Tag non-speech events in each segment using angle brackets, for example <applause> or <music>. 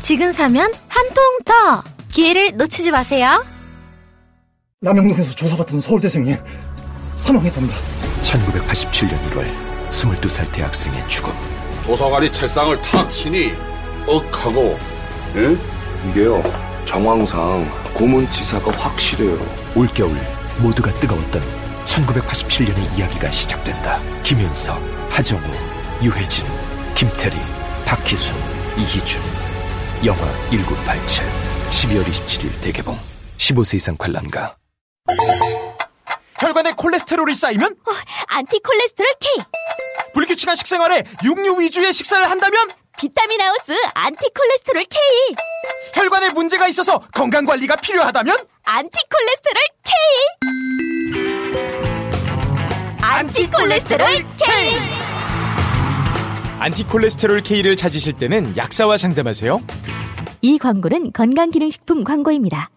지금 사면 한 통 더! 기회를 놓치지 마세요. 남영동에서 조사받던 서울대생이 사망했답니다. 1987년 1월 22살 대학생의 죽음 조사관이 책상을 탁 치니 억하고 예? 이게요 정황상 고문치사가 확실해요 올겨울 모두가 뜨거웠던 1987년의 이야기가 시작된다 김윤석, 하정우, 유해진, 김태리, 박희순, 이희준 영화 1987 12월 27일 대개봉 15세 이상 관람가. 혈관에 콜레스테롤이 쌓이면? 안티 콜레스테롤 K. 불규칙한 식생활에 육류 위주의 식사를 한다면? 비타민 하우스 안티 콜레스테롤 K. 혈관에 문제가 있어서 건강 관리가 필요하다면? 안티 콜레스테롤 K. 안티 콜레스테롤 K. 안티 콜레스테롤 K 를 찾으실 때는 약사와 상담하세요. 이 광고는 건강기능식품 광고입니다.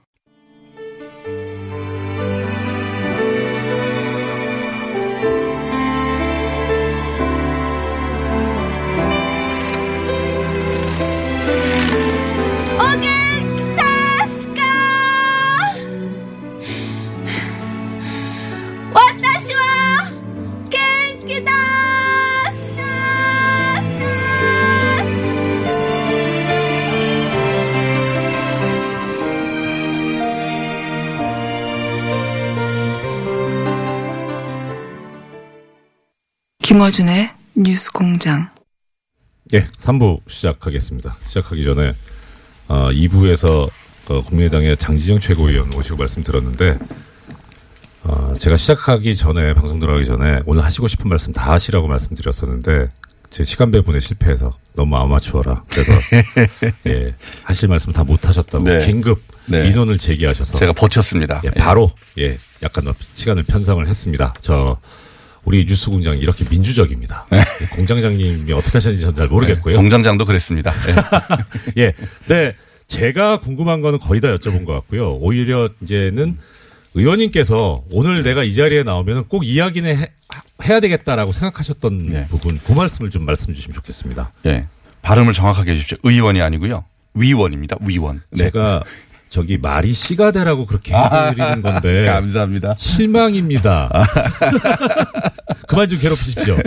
김어준의 뉴스 공장. 예, 3부 시작하겠습니다. 시작하기 전에, 어, 2부에서 어, 국민의당의 장지영 최고위원 오시고 말씀 들었는데, 어, 제가 시작하기 전에, 방송 들어가기 전에, 오늘 하시고 싶은 말씀 다 하시라고 말씀드렸었는데, 제 시간 배분에 실패해서 너무 아마추어라. 그래서, <laughs> 예, 하실 말씀 다 못 하셨다고 네. 긴급 네. 민원을 제기하셔서. 제가 버텼습니다. 예, 바로, 예, 약간 시간을 편성을 했습니다. 저, 우리 뉴스 공장이 이렇게 민주적입니다. 예, 공장장님이 어떻게 하셨는지 잘 모르겠고요. 네, 공장장도 그랬습니다. <laughs> 예. 네. 제가 궁금한 거는 거의 다 여쭤본 것 같고요. 오히려 이제는 의원님께서 오늘 내가 이 자리에 나오면 꼭 이야기는 해, 해야 되겠다라고 생각하셨던 부분, 그 말씀을 좀 말씀 주시면 좋겠습니다. 예. 발음을 정확하게 해 주십시오. 의원이 아니고요. 위원입니다. 위원. 네. 제가 저기 말이 씨가 되라고 그렇게 해드리는 건데. <laughs> 감사합니다. 실망입니다. <laughs> 그만 좀 괴롭히십시오.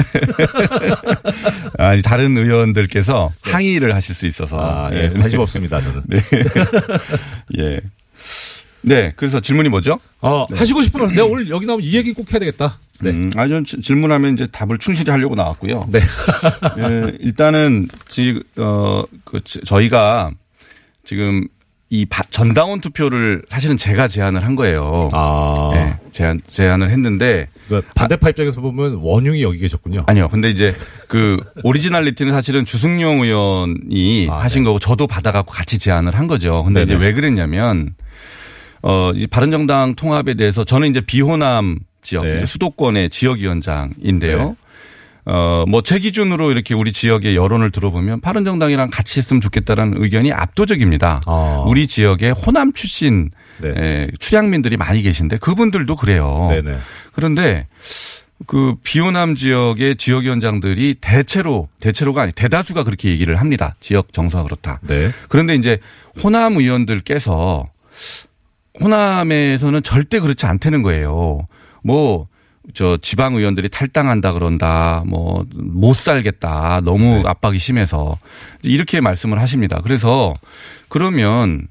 <laughs> 아니, 다른 의원들께서 항의를 하실 수 있어서. 아, 예, 관심 없습니다, 저는. 네. <laughs> 예. 네, 그래서 질문이 뭐죠? 어, 하시고 싶은 말, 내가 오늘 여기 나오면 이 얘기 꼭 해야 되겠다. 네. 음, 아, 전 질문하면 이제 답을 충실히 하려고 나왔고요. 네. 예, 일단은, 지금, 어, 그, 저희가 지금 이 전당원 투표를 사실은 제가 제안을 한 거예요. 아. 네, 제안, 제안을 했는데. 그러니까 반대파 입장에서 보면 원흉이 여기 계셨군요. 아니요. 근데 이제 그 오리지널리티는 사실은 주승용 의원이 아, 하신 네. 거고 저도 받아갖고 같이 제안을 한 거죠. 근데 네네. 이제 왜 그랬냐면 어, 이 바른정당 통합에 대해서 저는 이제 비호남 지역, 네. 이제 수도권의 지역위원장인데요. 네. 어, 뭐 제 기준으로 이렇게 우리 지역의 여론을 들어보면 바른정당이랑 같이 했으면 좋겠다라는 의견이 압도적입니다. 아. 우리 지역에 호남 출신 네. 에, 출향민들이 많이 계신데 그분들도 그래요. 네네. 그런데 그 비호남 지역의 지역위원장들이 대체로 대체로가 아니 대다수가 그렇게 얘기를 합니다. 지역 정서가 그렇다. 네. 그런데 이제 호남 의원들께서 호남에서는 절대 그렇지 않다는 거예요. 뭐, 저 지방 의원들이 탈당한다 그런다, 뭐, 못 살겠다, 너무 네. 압박이 심해서. 이렇게 말씀을 하십니다. 그래서 그러면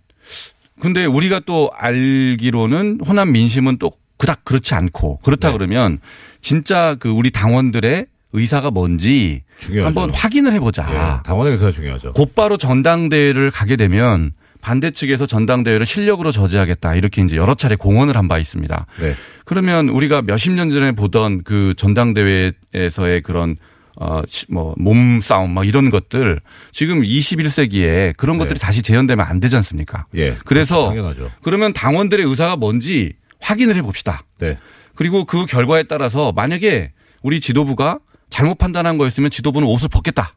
근데 우리가 또 알기로는 호남 민심은 또 그닥 그렇지 않고 그렇다 네. 그러면 진짜 그 우리 당원들의 의사가 뭔지 중요하죠. 한번 확인을 해보자. 예, 당원의 의사가 중요하죠. 곧바로 전당대회를 가게 되면 반대 측에서 전당대회를 실력으로 저지하겠다 이렇게 이제 여러 차례 공언을 한 바 있습니다. 네. 그러면 우리가 몇십 년 전에 보던 그 전당대회에서의 그런 어, 뭐, 몸싸움, 막 이런 것들 지금 21세기에 그런 것들이 다시 재현되면 안 되지 않습니까? 예. 그래서 당연하죠. 그러면 당원들의 의사가 뭔지 확인을 해 봅시다. 네. 그리고 그 결과에 따라서 만약에 우리 지도부가 잘못 판단한 거였으면 지도부는 옷을 벗겠다.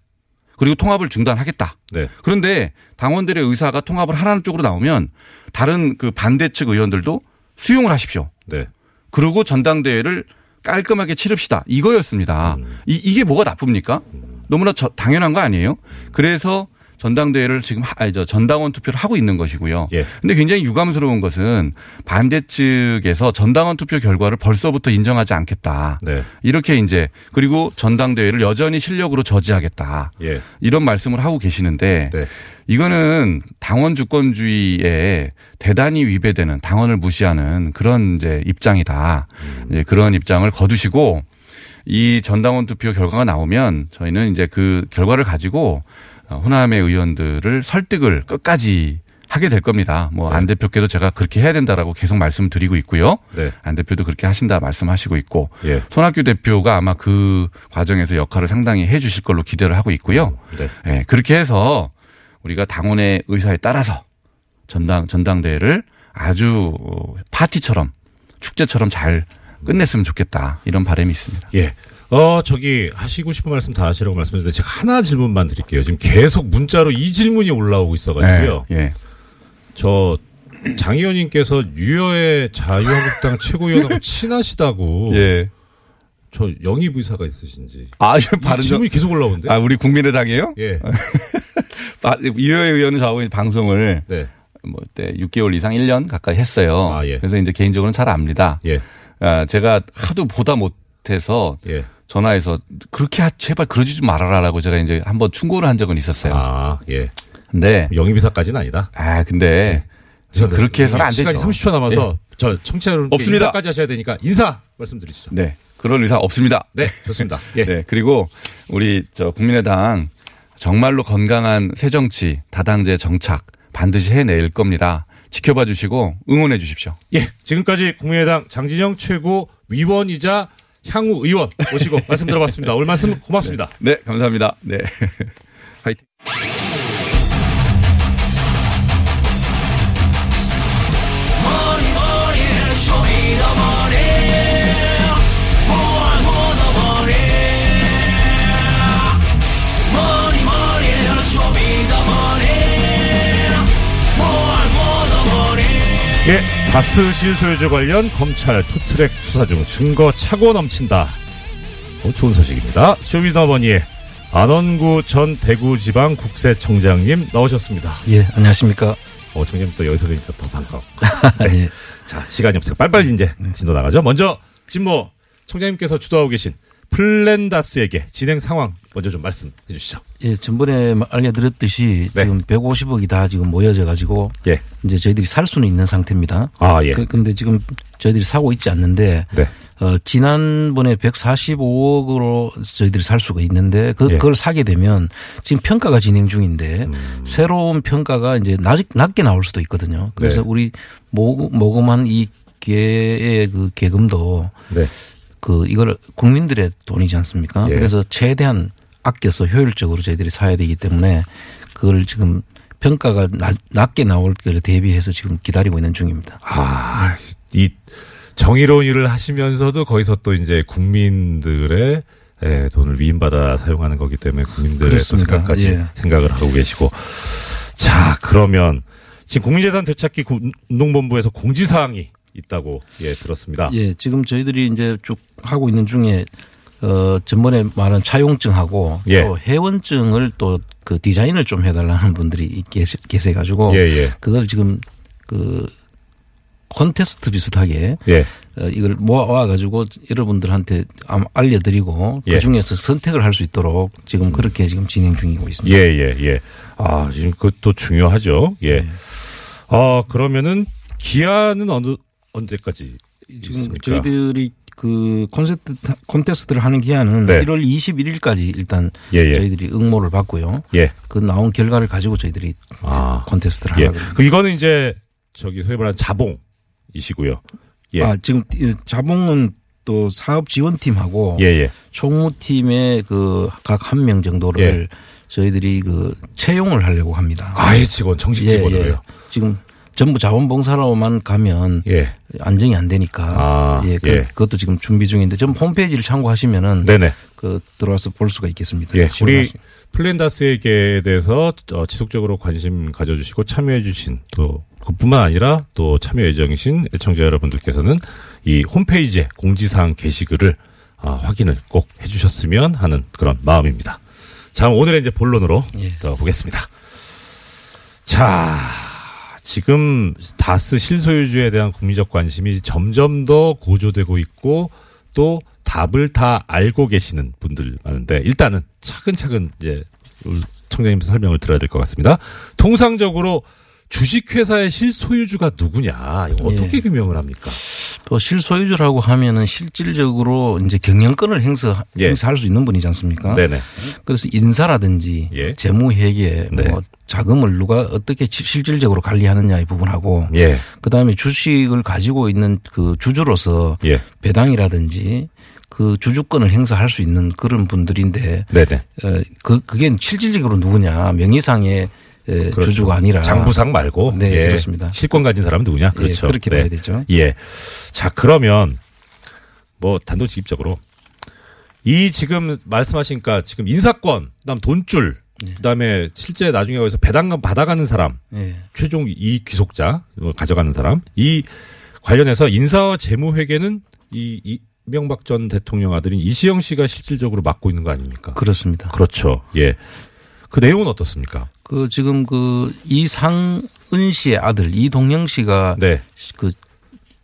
그리고 통합을 중단하겠다. 네. 그런데 당원들의 의사가 통합을 하라는 쪽으로 나오면 다른 그 반대 측 의원들도 수용을 하십시오. 네. 그리고 전당대회를 깔끔하게 치릅시다. 이거였습니다. 이, 이게 뭐가 나쁩니까? 너무나 저, 당연한 거 아니에요? 그래서 전당대회를 지금 하, 아니, 저 전당원 투표를 하고 있는 것이고요. 예. 근데 굉장히 유감스러운 것은 반대 측에서 전당원 투표 결과를 벌써부터 인정하지 않겠다. 네. 이렇게 이제 그리고 전당대회를 여전히 실력으로 저지하겠다. 예. 이런 말씀을 하고 계시는데 네. 이거는 당원 주권주의에 대단히 위배되는 당원을 무시하는 그런 이제 입장이다. 음. 이제 그런 입장을 거두시고 이 전당원 투표 결과가 나오면 저희는 이제 그 결과를 가지고 어, 호남의 의원들을 설득을 끝까지 하게 될 겁니다. 뭐안 대표께도 제가 그렇게 해야 된다라고 계속 말씀드리고 있고요. 네. 안 대표도 그렇게 하신다 말씀하시고 있고 예. 손학규 대표가 아마 그 과정에서 역할을 상당히 해 주실 걸로 기대를 하고 있고요. 네. 예, 그렇게 해서 우리가 당원의 의사에 따라서 전당 전당대회를 아주 어, 파티처럼 축제처럼 잘 끝냈으면 좋겠다 이런 바람이 있습니다. 예. 어, 저기, 하시고 싶은 말씀 다 하시라고 말씀드렸는데, 제가 하나 질문만 드릴게요. 지금 계속 문자로 이 질문이 올라오고 있어가지고요. 예. 저, 장 의원님께서 유여의 자유한국당 최고위원하고 <laughs> 친하시다고. 예. 저 영입 의사가 있으신지. 아, 이 바른 질문이 계속 올라오는데. 아, 우리 국민의당이에요? 예. <laughs> 이효혜 의원은 저하고 방송을 네. 뭐때 6개월 이상 1년 가까이 했어요. 아, 예. 그래서 이제 개인적으로는 잘 압니다. 예. 아, 제가 하도 보다 못해서 예. 전화해서 그렇게 하, 제발 그러지 좀 말아라라고 제가 이제 한번 충고를 한 적은 있었어요. 아, 예. 근데 영입 의사까지는 아니다. 아, 근데 네. 그렇게 해서는 안 되죠. 시간이 30초 남아서 예. 저 청취자 여러분 없습니다. 인사까지 하셔야 되니까 인사 말씀드리시죠. 네. 그런 의사 없습니다. 네, 좋습니다. 예. 네. 그리고 우리 저 국민의당 정말로 건강한 새 정치 다당제 정착 반드시 해낼 겁니다. 지켜봐 주시고 응원해 주십시오. 예, 지금까지 국민의당 장진영 최고 위원이자 향후 의원 모시고 <laughs> 말씀 들어봤습니다. 오늘 말씀 고맙습니다. 네, 감사합니다. 네. 화이팅. 예, 다스 실소유주 관련 검찰 투트랙 수사 중 증거 차고 넘친다. 어, 좋은 소식입니다. 쇼미더머니의 안원구 전 대구지방 국세청장님 나오셨습니다. 예, 안녕하십니까. 어, 청장님 또 여기서 뵈니까 더 반가워. <laughs> 예. 자, 시간이 없어요. 빨리빨리 이제 진도 나가죠. 먼저, 지금 뭐, 청장님께서 주도하고 계신 플랜다스에게 진행 상황 먼저 좀 말씀해 주시죠. 예, 전번에 알려드렸듯이 지금 150억이 다 지금 모여져 가지고 예. 이제 저희들이 살 수는 있는 상태입니다. 아, 예. 그, 근데 지금 저희들이 사고 있지 않는데 네. 어, 지난번에 145억으로 저희들이 살 수가 있는데 그, 예. 그걸 사게 되면 지금 평가가 진행 중인데 음. 새로운 평가가 이제 낮, 낮게 나올 수도 있거든요. 그래서 네. 우리 모, 모금한 이 개의 그 계금도 네. 그 이걸 국민들의 돈이지 않습니까? 예. 그래서 최대한 아껴서 효율적으로 저희들이 사야 되기 때문에 그걸 지금 평가가 낮, 낮게 나올 거를 대비해서 지금 기다리고 있는 중입니다. 아, 이 정의로운 일을 하시면서도 거기서 또 이제 국민들의 예, 돈을 위임받아 사용하는 거기 때문에 국민들의 그렇습니다. 생각까지 예. 생각을 하고 계시고. 자, 그러면 지금 국민재산 되찾기 운동본부에서 공지사항이 있다고 예, 들었습니다. 예, 지금 저희들이 이제 쭉 하고 있는 중에 어 전번에 말한 차용증하고 예. 또 회원증을 또 그 디자인을 좀 해달라는 분들이 계세, 계세 가지고 예, 예. 그걸 지금 그 콘테스트 비슷하게 예. 어, 이걸 모아와 가지고 여러분들한테 알려드리고 예. 그 중에서 선택을 할 수 있도록 지금 그렇게 지금 진행 중이고 있습니다. 예, 예, 예. 아, 지금 그것도 중요하죠. 예. 네. 아, 그러면은 기한은 어느, 언제까지 지금 있습니까? 저희들이 그 콘서트 콘테스트를 하는 기한은 네. 1월 21일까지 일단 예, 예. 저희들이 응모를 받고요. 예. 그 나온 결과를 가지고 저희들이 아. 콘테스트를 예. 하거든요. 그 이거는 이제 저기 소위 말하는 자봉이시고요. 예. 아, 지금 이 자봉은 또 사업 지원팀하고 예, 예. 총무팀의 그 각 한 명 정도를 예. 저희들이 그 채용을 하려고 합니다. 아예 직원 정식 예, 직원으로요. 예. 지금 전부 자원봉사로만 가면 예. 안정이 안 되니까 아, 예, 그, 예. 그것도 지금 준비 중인데 좀 홈페이지를 참고하시면은 네네. 그 들어와서 볼 수가 있겠습니다. 예, 우리 플랜다스에게 대해서 어, 지속적으로 관심 가져주시고 참여해주신 또 그뿐만 아니라 또 참여 예정이신 애청자 여러분들께서는 이 홈페이지에 공지사항 게시글을 아, 확인을 꼭 해주셨으면 하는 그런 마음입니다. 자, 오늘의 이제 본론으로 들어가 보겠습니다. 자, 지금 다스 실소유주에 대한 국민적 관심이 점점 더 고조되고 있고 또 답을 다 알고 계시는 분들 많은데 일단은 차근차근 이제 청장님께서 설명을 들어야 될 것 같습니다. 통상적으로 주식회사의 실소유주가 누구냐 이거 어떻게 예. 규명을 합니까? 또 실소유주라고 하면은 실질적으로 이제 경영권을 행사, 예. 행사할 수 있는 분이지 않습니까? 네네. 그래서 인사라든지 예. 재무회계, 네. 뭐 자금을 누가 어떻게 시- 실질적으로 관리하느냐의 부분하고 예. 그다음에 주식을 가지고 있는 그 주주로서 예. 배당이라든지 그 주주권을 행사할 수 있는 그런 분들인데 네네. 어, 그 그게 실질적으로 누구냐 명의상의 에, 그렇죠. 주주가 아니라 장부상 말고 네 예. 그렇습니다. 실권 가진 사람은 누구냐? 예, 그렇죠. 그렇게 봐야 되죠. 예. 자, 그러면 뭐 단도직입적으로 이 지금 말씀하시니까 지금 인사권, 그다음 돈줄, 그다음에 실제 나중에 거기서 배당금 받아가는 사람, 예. 최종 이익 귀속자 뭐 가져가는 사람 이 관련해서 인사와 재무회계는 이 이 명박 전 대통령 아들인 이시영 씨가 실질적으로 맡고 있는 거 아닙니까? 그렇습니다. 그렇죠. 예. 그 내용은 어떻습니까? 그 지금 그 이상은 씨의 아들 이동영 씨가 네. 그,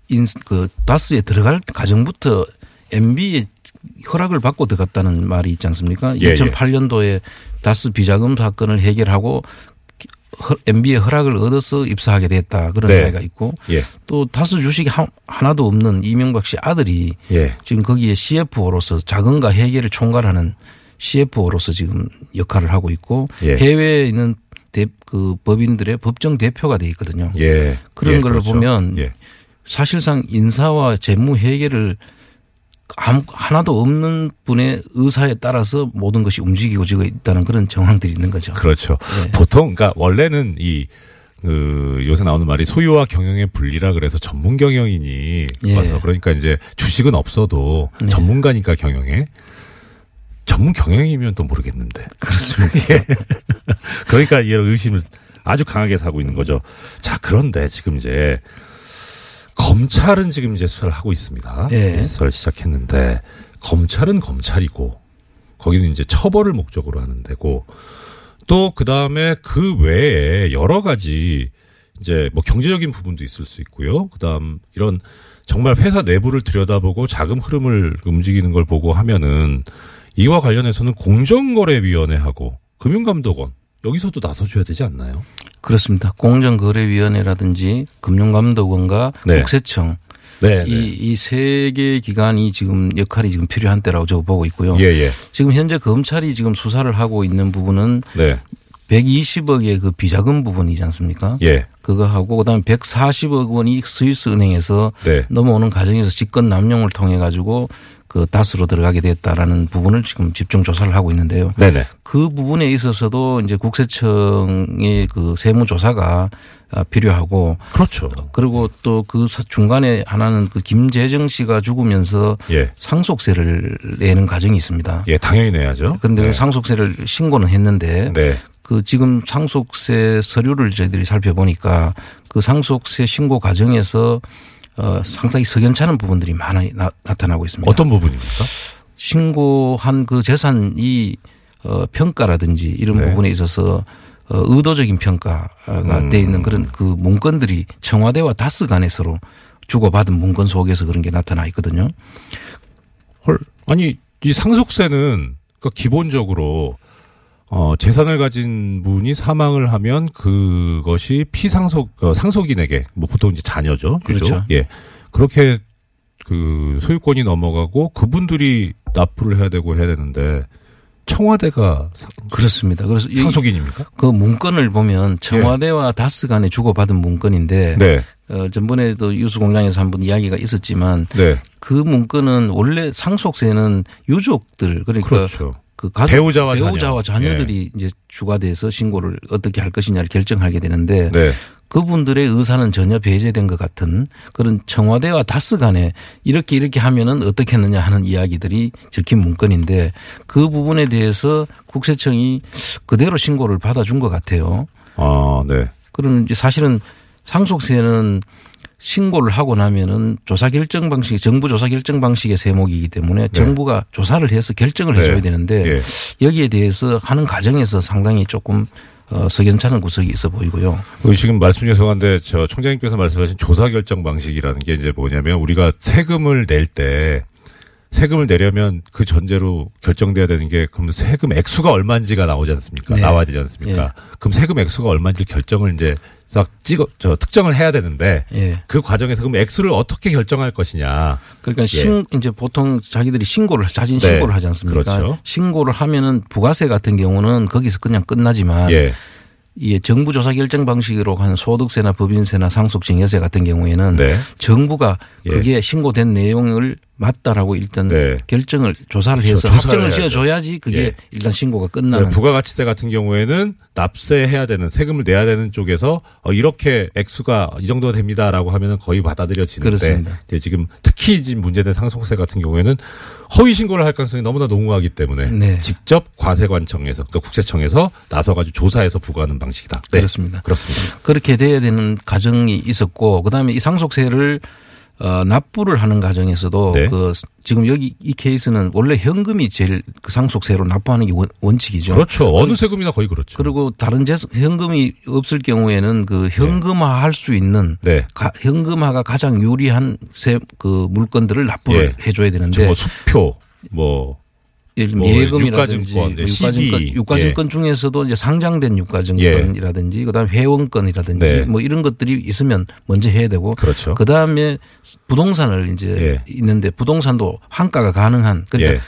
인, 그 다스에 들어갈 과정부터 MB의 허락을 받고 들어갔다는 말이 있지 않습니까? 예, 예. 2008년도에 다스 비자금 사건을 해결하고 MB의 허락을 얻어서 입사하게 됐다 그런 네. 이야기가 있고 예. 또 다스 주식이 하- 하나도 없는 이명박 씨 아들이 예. 지금 거기에 CFO로서 자금과 회계를 총괄하는 CFO로서 지금 역할을 하고 있고 예. 해외에 있는 대, 그 법인들의 법정 대표가 돼 있거든요. 예. 그런 예, 걸 그렇죠. 보면 예. 사실상 인사와 재무 회계를 아무 하나도 없는 분의 의사에 따라서 모든 것이 움직이고 지고 있다는 그런 정황들이 있는 거죠. 그렇죠. 네. 보통 그러니까 원래는 이 그, 요새 나오는 말이 소유와 경영의 분리라 그래서 전문 경영인이 예. 와서 그러니까 이제 주식은 없어도 네. 전문가니까 경영에 전문 경영이면 또 모르겠는데. 그렇습니다. <laughs> 예. 그러니까 이런 의심을 아주 강하게 사고 있는 거죠. 자, 그런데 지금 이제 검찰은 지금 이제 수사를 하고 있습니다. 네. 예, 수사를 시작했는데 검찰은 검찰이고 거기는 이제 처벌을 목적으로 하는 데고 또 그다음에 그 외에 여러 가지 이제 뭐 경제적인 부분도 있을 수 있고요. 그다음 이런 정말 회사 내부를 들여다보고 자금 흐름을 움직이는 걸 보고 하면은 이와 관련해서는 공정거래위원회하고 금융감독원 여기서도 나서줘야 되지 않나요? 그렇습니다. 공정거래위원회라든지 금융감독원과 네. 국세청 네, 이세개 기관이 지금 역할이 지금 필요한 때라고 저 보고 있고요. 예, 예. 지금 현재 검찰이 지금 수사를 하고 있는 부분은 네. 120억의 그 비자금 부분이지 않습니까? 예. 그거 하고 그다음에 140억 원이 스위스 은행에서 네. 넘어오는 과정에서 직권 남용을 통해 가지고 그 다스로 들어가게 됐다라는 부분을 지금 집중 조사를 하고 있는데요. 네네. 그 부분에 있어서도 이제 국세청의 그 세무 조사가 아, 필요하고 그렇죠. 그리고 또 그 중간에 하나는 그 김재정 씨가 죽으면서 예. 상속세를 내는 과정이 있습니다. 예, 당연히 내야죠. 그런데 네. 그 상속세를 신고는 했는데 네. 그 지금 상속세 서류를 저희들이 살펴보니까 그 상속세 신고 과정에서 어 상당히 석연찮은 부분들이 많아 나, 나타나고 있습니다. 어떤 부분입니까? 신고한 그 재산이 어 평가라든지 이런 네. 부분에 있어서 어 의도적인 평가가 음. 돼 있는 그런 그 문건들이 청와대와 다스 간에 서로 주고받은 문건 속에서 그런 게 나타나 있거든요. 헐. 아니, 이 상속세는 그 기본적으로 어, 재산을 가진 분이 사망을 하면 그것이 피상속, 어, 상속인에게, 뭐 보통 이제 자녀죠. 그죠? 그렇죠. 예. 그렇게 그 소유권이 넘어가고 그분들이 납부를 해야 되고 해야 되는데 청와대가 그렇습니다. 그래서 이- 상속인입니까? 그 문건을 보면 청와대와 다스 간에 주고받은 문건인데 네. 어, 전번에도 유수공장에서 한번 이야기가 있었지만 네. 그 문건은 원래 상속세는 유족들 그러니까 그렇죠. 그 가족 배우자와 배우자와 자녀. 예. 자녀들이 이제 주가 돼서 신고를 어떻게 할 것이냐를 결정하게 되는데 네. 그분들의 의사는 전혀 배제된 것 같은 그런 청와대와 다스 간에 이렇게 이렇게 하면은 어떻게 했느냐 하는 이야기들이 적힌 문건인데 그 부분에 대해서 국세청이 그대로 신고를 받아준 것 같아요. 아, 네. 그러면 이제 사실은 상속세는 신고를 하고 나면은 조사 결정 방식, 정부 조사 결정 방식의 세목이기 때문에 정부가 조사를 해서 결정을 네. 해줘야 되는데 예. 여기에 대해서 하는 과정에서 상당히 조금 어, 석연찮은 구석이 있어 보이고요. 우리 지금 말씀 죄송한데 저 총장님께서 말씀하신 조사 결정 방식이라는 게 이제 뭐냐면 우리가 세금을 낼 때 세금을 내려면 그 전제로 결정돼야 되는 게 그럼 세금 액수가 얼마인지가 나오지 않습니까? 네. 나와야 되지 않습니까? 예. 그럼 세금 액수가 얼마인지 결정을 이제 싹 찍어 저 특정을 해야 되는데 예. 그 과정에서 그럼 액수를 어떻게 결정할 것이냐? 그러니까 예. 신 이제 보통 자기들이 신고를 자진 네. 신고를 하지 않습니까? 그렇죠. 신고를 하면은 부가세 같은 경우는 거기서 그냥 끝나지만 예. 이 정부 조사 결정 방식으로 하는 소득세나 법인세나 상속증여세 같은 경우에는 네. 정부가 예. 그게 신고된 내용을 맞다라고 일단 네. 결정을 조사를 그렇죠. 해서 조사를 해야죠. 지어줘야지 그게 예. 일단 신고가 끝나는 네, 부가가치세 같은 경우에는 납세해야 되는 세금을 내야 되는 쪽에서 어, 이렇게 액수가 이 정도 됩니다라고 하면은 거의 받아들여지는데 그렇습니다. 이제 지금 특히 지금 문제된 상속세 같은 경우에는 허위 신고를 할 가능성이 너무나 농후하기 때문에 네. 직접 과세관청에서 그러니까 국세청에서 나서가지고 조사해서 부과하는 방식이다. 네. 그렇습니다. 그렇습니다. 그렇게 돼야 되는 과정이 있었고 그다음에 이 상속세를 어, 납부를 하는 과정에서도 네. 그 지금 여기 이 케이스는 원래 현금이 제일 그 상속세로 납부하는 게 원, 원칙이죠. 그렇죠. 어느 세금이나 거의 그렇죠. 그리고 다른 재 현금이 없을 경우에는 그 현금화 할 수 있는 네. 가- 현금화가 가장 유리한 세, 그 물건들을 납부를 예. 해줘야 되는데 뭐 수표 뭐 예를 뭐 들면 예금이라든지 유가증권, 네, 유가증권, CD. 유가증권 중에서도 이제 상장된 유가증권이라든지 그다음 에 회원권이라든지 네. 뭐 이런 것들이 있으면 먼저 해야 되고 그렇죠. 그다음에 부동산을 이제 예. 있는데 부동산도 환가가 가능한 그러니까 예.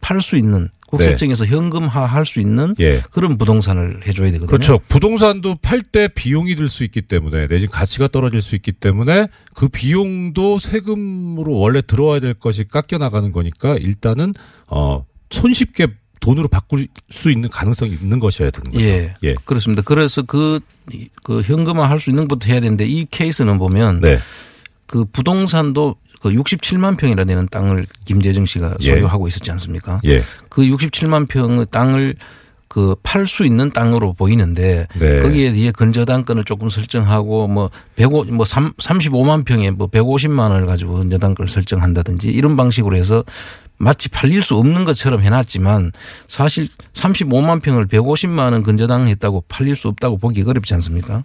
팔수 있는 국세청에서 현금화 할 수 있는 예. 그런 부동산을 해줘야 되거든요. 그렇죠. 부동산도 팔 때 비용이 들 수 있기 때문에 내지 가치가 떨어질 수 있기 때문에 그 비용도 세금으로 원래 들어와야 될 것이 깎여 나가는 거니까 일단은 어 손쉽게 돈으로 바꿀 수 있는 가능성이 있는 것이어야 되는 거죠. 예. 예. 그렇습니다. 그래서 그, 그 현금화 할 수 있는 것부터 해야 되는데 이 케이스는 보면 네. 그 부동산도 그 67만 평이나 되는 땅을 김재정 씨가 예. 소유하고 있었지 않습니까? 예. 그 67만 평의 땅을 그 팔 수 있는 땅으로 보이는데 네. 거기에 뒤에 건저당권을 조금 설정하고 뭐 105, 뭐 3, 35만 평에 뭐 150만 원을 가지고 건저당권을 설정한다든지 이런 방식으로 해서 마치 팔릴 수 없는 것처럼 해놨지만 사실 35만 평을 150만 원 건저당 했다고 팔릴 수 없다고 보기 어렵지 않습니까?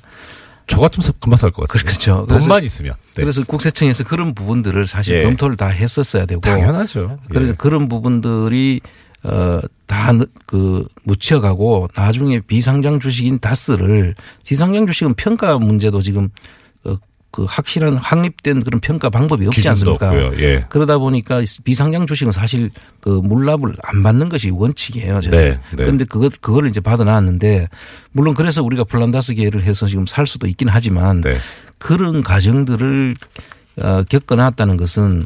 저 같으면 사- 금방 살 것 같아요. 그렇죠. 돈만 있으면. 네. 그래서 국세청에서 그런 부분들을 사실 예. 검토를 다 했었어야 되고 당연하죠. 그래서 예. 그런 부분들이 어다그 묻혀가고 나중에 비상장 주식인 다스를 비상장 주식은 평가 문제도 지금 어, 그 확실한 확립된 그런 평가 방법이 없지 않습니까? 없고요. 예. 그러다 보니까 비상장 주식은 사실 그 물납을 안 받는 것이 원칙이에요. 저는. 네, 네. 그런데 그거 그거를 이제 받아놨는데 물론 그래서 우리가 플란다스 계를 해서 지금 살 수도 있긴 하지만 네. 그런 과정들을 어, 겪어놨다는 것은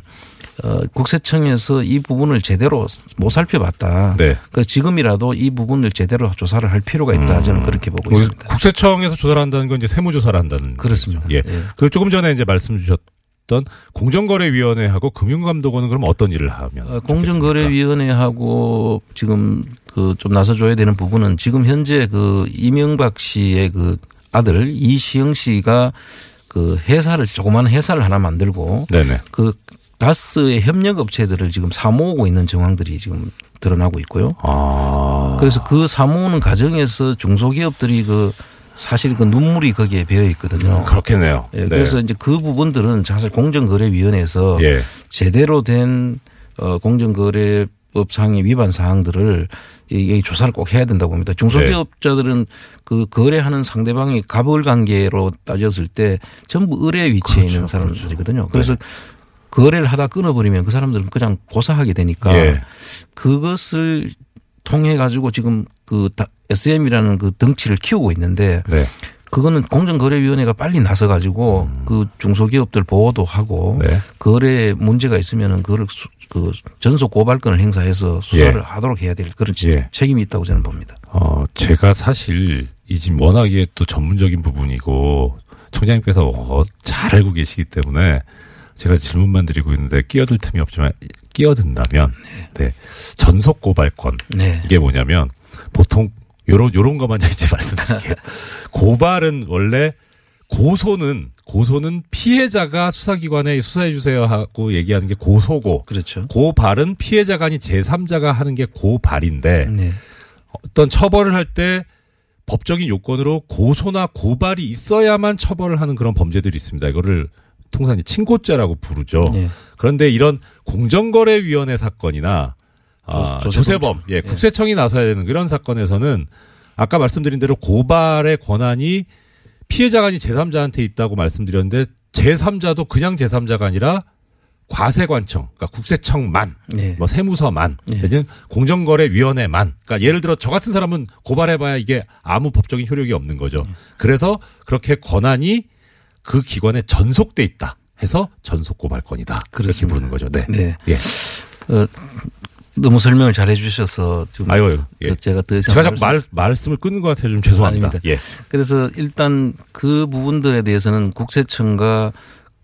어, 국세청에서 이 부분을 제대로 못 살펴봤다. 네. 그 지금이라도 이 부분을 제대로 조사를 할 필요가 있다. 저는 그렇게 보고 있습니다. 국세청에서 조사를 한다는 건 이제 세무조사를 한다는 그렇습니다. 얘기죠. 예. 그 조금 전에 이제 말씀 주셨 던 공정거래위원회하고 금융감독원은 그럼 어떤 일을 하면 어, 공정거래위원회하고 지금 그 좀 나서줘야 되는 부분은 지금 현재 그 이명박 씨의 그 아들 이시영 씨가 그 회사를 조그마한 회사를 하나 만들고 네네. 그 다스의 협력 업체들을 지금 사모으고 있는 정황들이 지금 드러나고 있고요. 아. 그래서 그 사모으는 과정에서 중소기업들이 그 사실 그 눈물이 거기에 배어 있거든요. 그렇겠네요. 예, 네. 그래서 이제 그 부분들은 사실 공정거래위원회에서 예. 제대로 된 어, 공정거래법 상의 위반 사항들을 이, 이 조사를 꼭 해야 된다고 봅니다. 중소기업자들은 네. 그 거래하는 상대방이 갑을 관계로 따졌을 때 전부 의뢰 위치에 그렇죠. 있는 사람들이거든요. 그래서 거래를 하다 끊어버리면 그 사람들은 그냥 고사하게 되니까 예. 그것을 통해 가지고 지금 그 SM이라는 그 덩치를 키우고 있는데 네. 그거는 공정거래위원회가 빨리 나서 가지고 음. 그 중소기업들 보호도 하고 네. 거래 문제가 있으면은 그걸 수- 그 전속 고발권을 행사해서 수사를 예. 하도록 해야 될 그런 예. 책임이 있다고 저는 봅니다. 어, 제가 사실 이집 워낙에 또 전문적인 부분이고 청장님께서 어, 잘 알고 계시기 때문에 제가 질문만 드리고 있는데 끼어들 틈이 없지만 끼어든다면 네. 전속 고발권 네. 이게 뭐냐면 보통 요런 요런 것만 이제 말씀드릴게요. <laughs> 고발은 원래 고소는 고소는 피해자가 수사기관에 수사해 주세요 하고 얘기하는 게 고소고 그렇죠. 고발은 피해자가 아닌 제3자가 하는 게 고발인데 네. 어떤 처벌을 할 때 법적인 요건으로 고소나 고발이 있어야만 처벌을 하는 그런 범죄들이 있습니다. 이거를 통상 친고죄라고 부르죠. 네. 그런데 이런 공정거래위원회 사건이나 아, 조- 조세범. 조세범, 예, 국세청이 나서야 되는 그런 사건에서는 아까 말씀드린 대로 고발의 권한이 피해자가 아닌 제3자한테 있다고 말씀드렸는데 제3자도 그냥 제3자가 아니라 과세관청, 그러니까 국세청만, 네. 뭐 세무서만, 네. 공정거래위원회만. 그러니까 예를 들어 저 같은 사람은 고발해봐야 이게 아무 법적인 효력이 없는 거죠. 네. 그래서 그렇게 권한이 그 기관에 전속돼 있다. 해서 전속 고발권이다. 그렇게. 부르는 거죠. 네. 네. 예. 어, 너무 설명을 잘 해주셔서 좀 아유, 예. 그 제가 더 이상 제가 말, 말씀을 끊는 것 같아요. 좀 죄송합니다. 아닙니다. 예. 그래서 일단 그 부분들에 대해서는 국세청과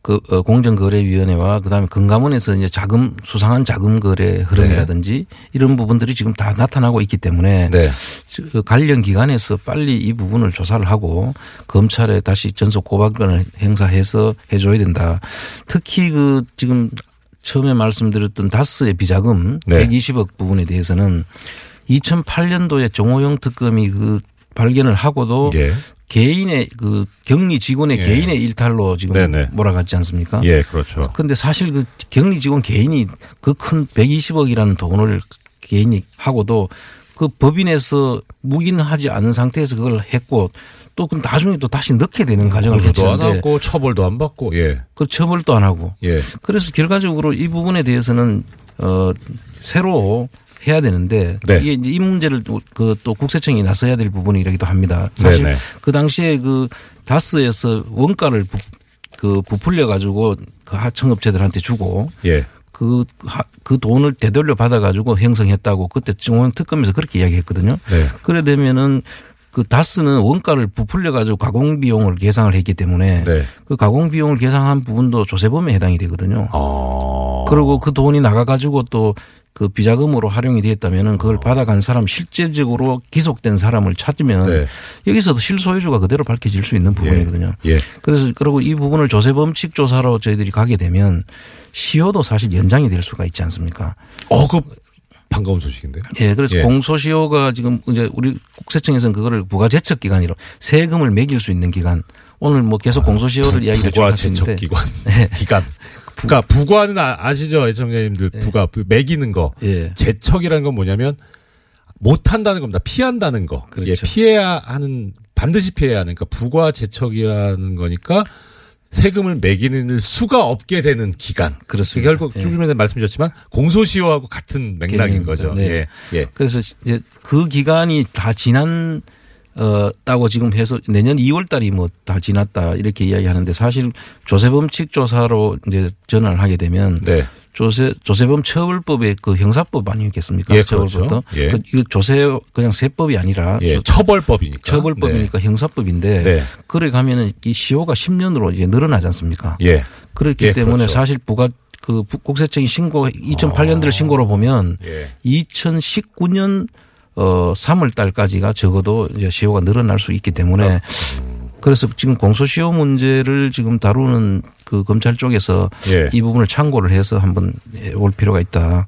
그 어, 공정거래위원회와 그다음에 금감원에서 이제 자금 수상한 자금 거래 흐름이라든지 이런 부분들이 지금 다 나타나고 있기 때문에 네. 그 관련 기관에서 빨리 이 부분을 조사를 하고 검찰에 다시 전속 고발권을 행사해서 해줘야 된다. 특히 그 지금 처음에 말씀드렸던 다스의 비자금 네. 120억 부분에 대해서는 2008년도에 정호영 특검이 그 발견을 하고도 예. 개인의 그 격리 직원의 예. 개인의 일탈로 지금 네네. 몰아갔지 않습니까? 예, 그렇죠. 근데 사실 그 격리 직원 개인이 그 큰 120억이라는 돈을 개인이 하고도 그 법인에서 묵인하지 않은 상태에서 그걸 했고 또 그 나중에 또 다시 넣게 되는 과정을 보고도 안 거치는데 하고 처벌도 안 받고, 예. 그 처벌도 안 하고 예. 그래서 결과적으로 이 부분에 대해서는 어 새로 해야 되는데 네. 이게 이제 이 문제를 그 또 국세청이 나서야 될 부분이라기도 합니다. 사실 네네. 그 당시에 그 다스에서 원가를 부, 그 부풀려 가지고 그 하청업체들한테 주고 예. 그, 하- 그 돈을 되돌려 받아가지고 형성했다고 그때 정원 특검에서 그렇게 이야기했거든요. 네. 그래 되면은 그 다스는 원가를 부풀려 가지고 가공 비용을 계상을 했기 때문에 네. 그 가공 비용을 계상한 부분도 조세범에 해당이 되거든요. 어. 그리고 그 돈이 나가 가지고 또 그 비자금으로 활용이 되었다면은 그걸 받아간 사람 실제적으로 기속된 사람을 찾으면 네. 여기서도 실소유주가 그대로 밝혀질 수 있는 부분이거든요. 예. 그래서 그리고 이 부분을 조세 범칙 조사로 저희들이 가게 되면 시효도 사실 연장이 될 수가 있지 않습니까? 어, 그 반가운 소식인데요. 예, 그래서 예. 공소시효가 지금 이제 우리 국세청에서는 그거를 부가제척 기관이로 세금을 매길 수 있는 기간. 오늘 뭐 계속 공소시효를 이야기를 하시는데 제척 기관. <laughs> 네. 기간. 그러니까 부과는 아- 아시죠, 애청자님들. 부과 그 매기는 거. 예. 제척이라는 건 뭐냐면 못 한다는 겁니다. 피한다는 거. 그렇죠. 예, 피해야 하는 반드시 피해야 하는 그러니까 부과 제척이라는 거니까 세금을 매기는 수가 없게 되는 기간. 그렇습니다. 결국 예. 좀 전에 말씀드렸지만 공소시효하고 같은 맥락인 거죠. 네. 예. 예. 그래서 이제 그 기간이 다 지난 어, 따고 지금 해서 내년 2월 달이 뭐 다 지났다 이렇게 이야기하는데 사실 조세범칙 조사로 이제 전환을 하게 되면 네. 조세 조세범 처벌법의 그 형사법 아니겠습니까? 예, 그렇죠. 처벌법도 예. 그 이거 조세 그냥 세법이 아니라 예. 처벌법이니까. 처벌법이니까 형사법인데 네. 그래 가면은 이 시효가 10년으로 이제 늘어나지 않습니까? 예. 그렇기 예, 때문에 그렇죠. 사실 부가 그 부- 국세청이 신고 2008년도를 신고로 보면 예. 2019년 어 3월 달까지가 적어도 이제 시효가 늘어날 수 있기 때문에 그래서 지금 공소시효 문제를 지금 다루는 그 검찰 쪽에서 예. 이 부분을 참고를 해서 한번 올 필요가 있다.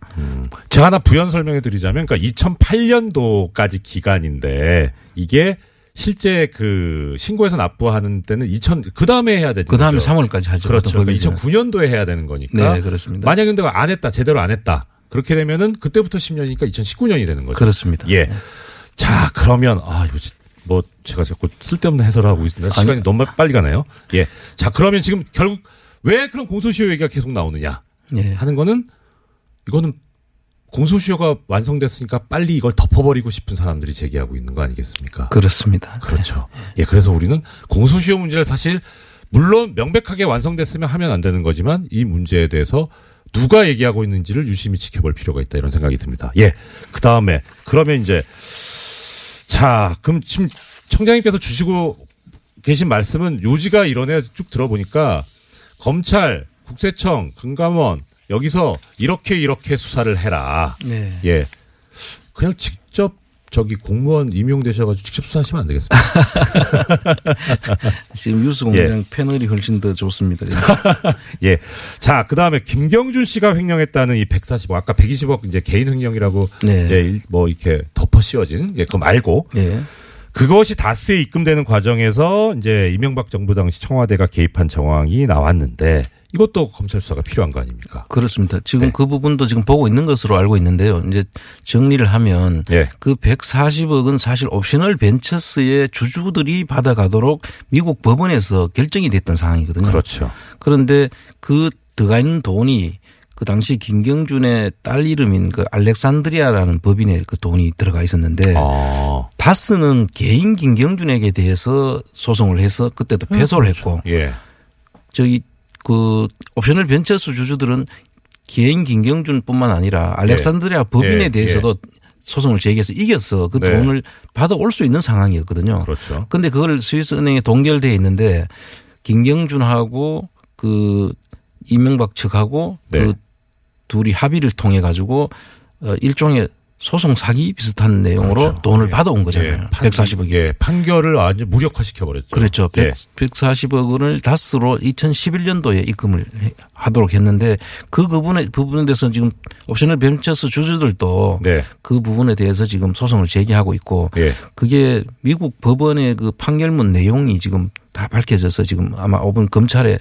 제가 하나 부연 설명해 드리자면, 그러니까 2008년도까지 기간인데, 이게 실제 그 신고해서 납부하는 때는 2000, 그 다음에 해야 되죠. 그 다음에 3월까지 하죠. 그렇죠. 그러니까 법에서는. 2009년도에 해야 되는 거니까. 네, 그렇습니다. 만약에 근데 안 했다, 제대로 안 했다. 그렇게 되면은 그때부터 10년이니까 2019년이 되는 거죠. 그렇습니다. 예. 자, 그러면, 아, 지- 뭐, 제가 자꾸 쓸데없는 해설을 하고 있습니다. 시간이 아니. 너무 빨리 가나요? 예. 자, 그러면 지금 결국 왜 그런 공소시효 얘기가 계속 나오느냐 예. 하는 거는 이거는 공소시효가 완성됐으니까 빨리 이걸 덮어버리고 싶은 사람들이 제기하고 있는 거 아니겠습니까? 그렇습니다. 그렇죠. 예, 그래서 우리는 공소시효 문제를 사실 물론 명백하게 완성됐으면 하면 안 되는 거지만 이 문제에 대해서 누가 얘기하고 있는지를 유심히 지켜볼 필요가 있다 이런 생각이 듭니다. 예. 그 다음에 그러면 이제 자, 그럼 지금 청장님께서 주시고 계신 말씀은 요지가 이러네 쭉 들어보니까 검찰, 국세청, 금감원 여기서 이렇게 이렇게 수사를 해라. 네. 예. 그냥 직접 저기 공무원 임용되셔가지고 직접 수사하시면 안 되겠습니까? <laughs> 지금 뉴스 공장 예. 패널이 훨씬 더 좋습니다. <laughs> 예. 자, 그 다음에 김경준 씨가 횡령했다는 이 140억, 아까 120억 이제 개인 횡령이라고 네. 이제 뭐 이렇게 덮어 씌워진, 예, 그거 말고. 네. 그것이 다스에 입금되는 과정에서 이제 이명박 정부 당시 청와대가 개입한 정황이 나왔는데 이것도 검찰 수사가 필요한 거 아닙니까? 그렇습니다. 지금 네. 그 부분도 지금 보고 있는 것으로 알고 있는데요. 이제 정리를 하면 네. 그 140억은 사실 옵셔널 벤처스의 주주들이 받아가도록 미국 법원에서 결정이 됐던 상황이거든요. 그렇죠. 그런데 그 들어가 있는 돈이 그 당시 김경준의 딸 이름인 그 알렉산드리아라는 법인에 그 돈이 들어가 있었는데 아. 다스는 개인 김경준에게 대해서 소송을 해서 그때도 패소를 음, 그렇죠. 했고 예. 저기 그 옵셔널 벤처스 주주들은 개인 김경준뿐만 아니라 알렉산드리아 예. 법인에 예. 대해서도 예. 소송을 제기해서 이겨서 그 네. 돈을 받아올 수 있는 상황이었거든요. 그렇죠. 근데 그걸 스위스 은행에 동결돼 있는데 김경준하고 그 이명박 측하고 네. 그 둘이 합의를 통해 가지고 어 일종의 소송 사기 비슷한 내용으로 그렇죠. 돈을 예. 받아온 거잖아요. 예. 판, 140억. 예. 판결을 아주 무력화시켜 버렸죠. 그렇죠. 예. 140억 원을 다스로 2011년도에 입금을 하도록 했는데 그 부분에 부분에 대해서 지금 옵셔널 벤처스 주주들도 네. 그 부분에 대해서 지금 소송을 제기하고 있고 예. 그게 미국 법원의 그 판결문 내용이 지금 다 밝혀져서 지금 아마 5분 검찰에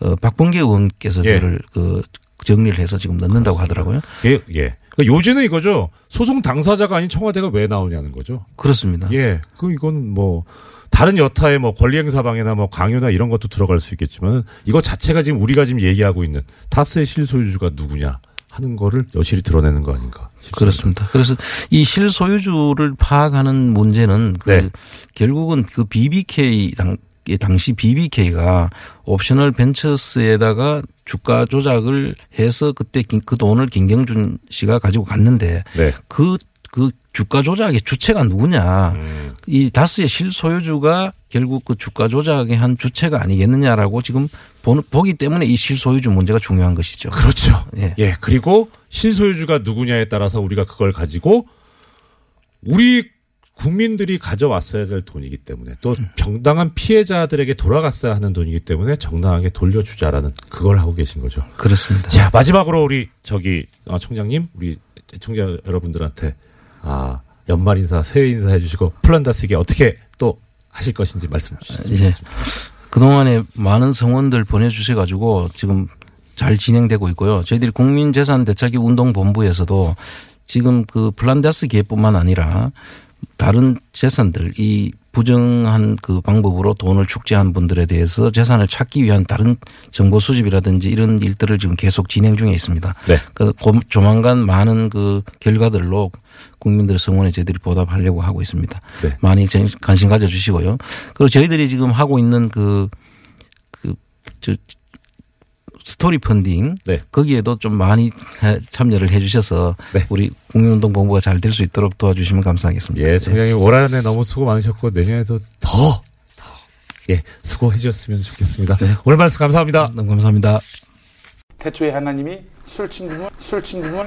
어 박범계 의원께서 예. 그를 그 정리를 해서 지금 넣는다고 하더라고요. 예, 예. 그러니까 요지는 이거죠. 소송 당사자가 아닌 청와대가 왜 나오냐는 거죠. 그렇습니다. 예. 그 이건 뭐 다른 여타의 뭐 권리행사방해나 뭐 강요나 이런 것도 들어갈 수 있겠지만 이거 자체가 지금 우리가 지금 얘기하고 있는 타스의 실소유주가 누구냐 하는 거를 여실히 드러내는 거 아닌가 싶습니다. 그렇습니다. 그래서 이 실소유주를 파악하는 문제는 그 네. 결국은 그 BBK 당 당시 BBK가 옵셔널 벤처스에다가 주가 조작을 해서 그때 그 돈을 김경준 씨가 가지고 갔는데 네. 그, 그 주가 조작의 주체가 누구냐. 음. 이 다스의 실소유주가 결국 그 주가 조작의 한 주체가 아니겠느냐라고 지금 보기 때문에 이 실소유주 문제가 중요한 것이죠. 그렇죠. 예. 예. 그리고 실소유주가 누구냐에 따라서 우리가 그걸 가지고 우리 국민들이 가져왔어야 될 돈이기 때문에 또 병당한 피해자들에게 돌아갔어야 하는 돈이기 때문에 정당하게 돌려주자라는 그걸 하고 계신 거죠. 그렇습니다. 자 마지막으로 우리 저기 아, 총장님 우리 청자 여러분들한테 아 연말 인사 새해 인사 해주시고 플란다스에게 어떻게 또 하실 것인지 말씀 주셨으면 아, 좋겠습니다. 예. 그동안에 많은 성원들 보내주셔가지고 지금 잘 진행되고 있고요. 저희들이 국민재산 대책기 운동본부에서도 지금 그 플란다스 기회뿐만 아니라 다른 재산들 이 부정한 그 방법으로 돈을 축제한 분들에 대해서 재산을 찾기 위한 다른 정보 수집이라든지 이런 일들을 지금 계속 진행 중에 있습니다. 네. 그 조만간 많은 그 결과들로 국민들의 성원에 저희들이 보답하려고 하고 있습니다. 네. 많이 관심 가져주시고요. 그리고 저희들이 지금 하고 있는 그, 그, 저, 스토리 펀딩 네. 거기에도 좀 많이 참여를 해 주셔서 네. 우리 국민운동 본부가 잘 될 수 있도록 도와주시면 감사하겠습니다. 예, 총장님 올 한해 너무 수고 많으셨고 내년에도 더, 더, 예, 수고해 주셨으면 좋겠습니다. 네. 오늘 말씀 감사합니다. 너무 감사합니다. 태초에 하나님이 술 친구는 술 친구는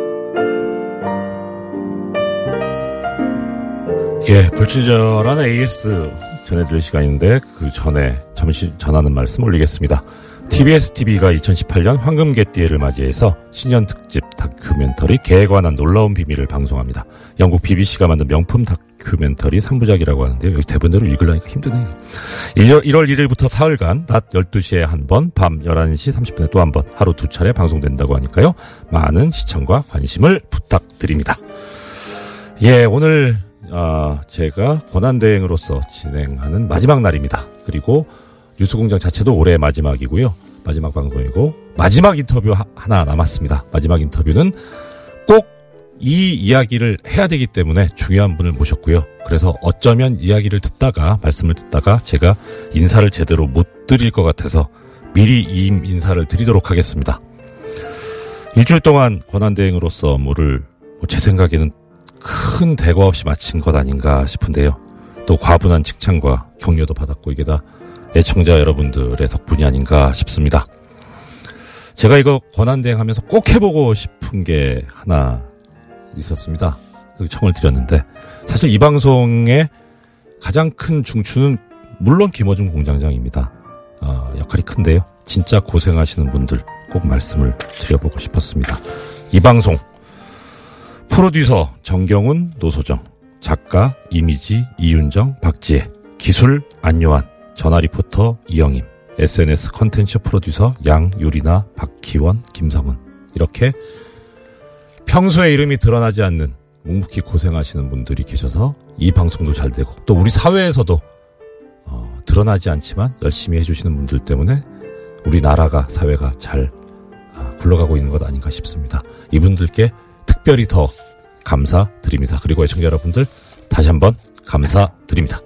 예, 불친절한 AS 전해드릴 시간인데 그 전에 잠시 전하는 말씀 올리겠습니다. TBS TV가 2018년 황금개띠해를 맞이해서 신년 특집 다큐멘터리 개에 관한 놀라운 비밀을 방송합니다. 영국 BBC가 만든 명품 다큐멘터리 3부작이라고 하는데요. 여기 대본대로 읽으려니까 힘드네요. 1월, 1월 1일부터 사흘간 낮 12시에 한 번, 밤 11시 30분에 또 한 번, 하루 두 차례 방송된다고 하니까요. 많은 시청과 관심을 부탁드립니다. 예, 오늘 아, 제가 권한대행으로서 진행하는 마지막 날입니다. 그리고 뉴스공장 자체도 올해 마지막이고요. 마지막 방송이고 마지막 인터뷰 하, 하나 남았습니다. 마지막 인터뷰는 꼭 이 이야기를 해야 되기 때문에 중요한 분을 모셨고요. 그래서 어쩌면 이야기를 듣다가 말씀을 듣다가 제가 인사를 제대로 못 드릴 것 같아서 미리 이 인사를 드리도록 하겠습니다. 일주일 동안 권한대행으로서 업무를 뭐제 생각에는 큰 대과 없이 마친 것 아닌가 싶은데요. 또 과분한 칭찬과 격려도 받았고 이게 다 애청자 여러분들의 덕분이 아닌가 싶습니다. 제가 이거 권한대행 하면서 꼭 해보고 싶은 게 하나 있었습니다. 그 청을 드렸는데 사실 이 방송의 가장 큰 중추는 물론 김어준 공장장입니다. 어, 역할이 큰데요. 진짜 고생하시는 분들 꼭 말씀을 드려보고 싶었습니다. 이 방송 프로듀서 정경훈, 노소정, 작가 이미지, 이윤정, 박지혜, 기술 안요한, 전화 리포터 이영임, SNS 컨텐츠 프로듀서 양유리나, 박희원, 김성은 이렇게 평소에 이름이 드러나지 않는 묵묵히 고생하시는 분들이 계셔서 이 방송도 잘 되고 또 우리 사회에서도 어, 드러나지 않지만 열심히 해주시는 분들 때문에 우리 나라가 사회가 잘 아, 굴러가고 있는 것 아닌가 싶습니다. 이분들께 특별히 더 감사드립니다. 그리고 애청자 여러분들 다시 한번 감사드립니다.